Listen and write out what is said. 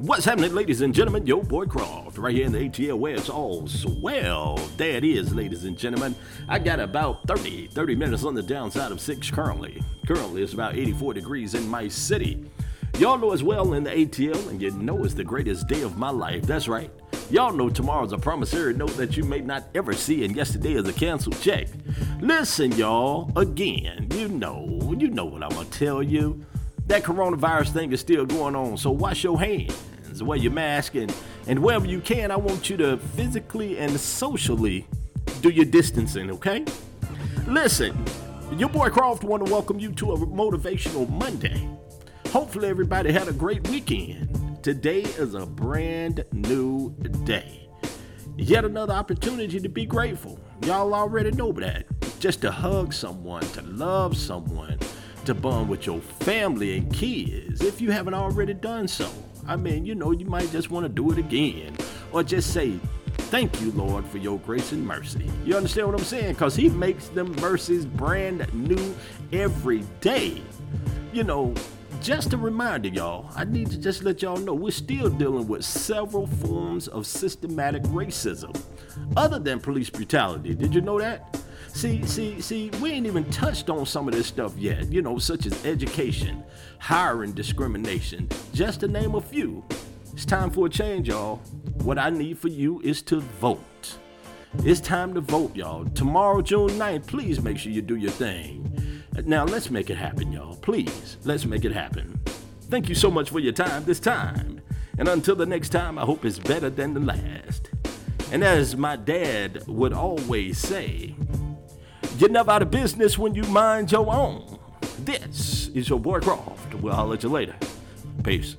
What's happening, ladies and gentlemen? Yo, boy Croft, right here in the ATL where it's all swell. There it is, ladies and gentlemen. I got about 30, 30 minutes on the downside of 6 currently. Currently, it's about 84 degrees in my city. Y'all know as well in the ATL, and you know it's the greatest day of my life. That's right. Y'all know tomorrow's a promissory note that you may not ever see, and yesterday is a canceled check. Listen, y'all, again, you know, you know what I'm gonna tell you. That coronavirus thing is still going on, so wash your hands, wear your mask, and, and wherever you can, I want you to physically and socially do your distancing, okay? Listen, your boy Croft want to welcome you to a motivational Monday. Hopefully, everybody had a great weekend. Today is a brand new day. Yet another opportunity to be grateful. Y'all already know that. Just to hug someone, to love someone, to bond with your family and kids if you haven't already done so. I mean, you know, you might just want to do it again or just say, Thank you, Lord, for your grace and mercy. You understand what I'm saying? Because He makes them mercies brand new every day. You know, just a reminder, y'all, I need to just let y'all know we're still dealing with several forms of systematic racism other than police brutality. Did you know that? See, see, see, we ain't even touched on some of this stuff yet, you know, such as education, hiring discrimination, just to name a few. It's time for a change, y'all. What I need for you is to vote. It's time to vote, y'all. Tomorrow, June 9th, please make sure you do your thing. Now, let's make it happen, y'all. Please, let's make it happen. Thank you so much for your time this time. And until the next time, I hope it's better than the last. And as my dad would always say, you're never out of business when you mind your own. This is your boy Croft. We'll holler at you later. Peace.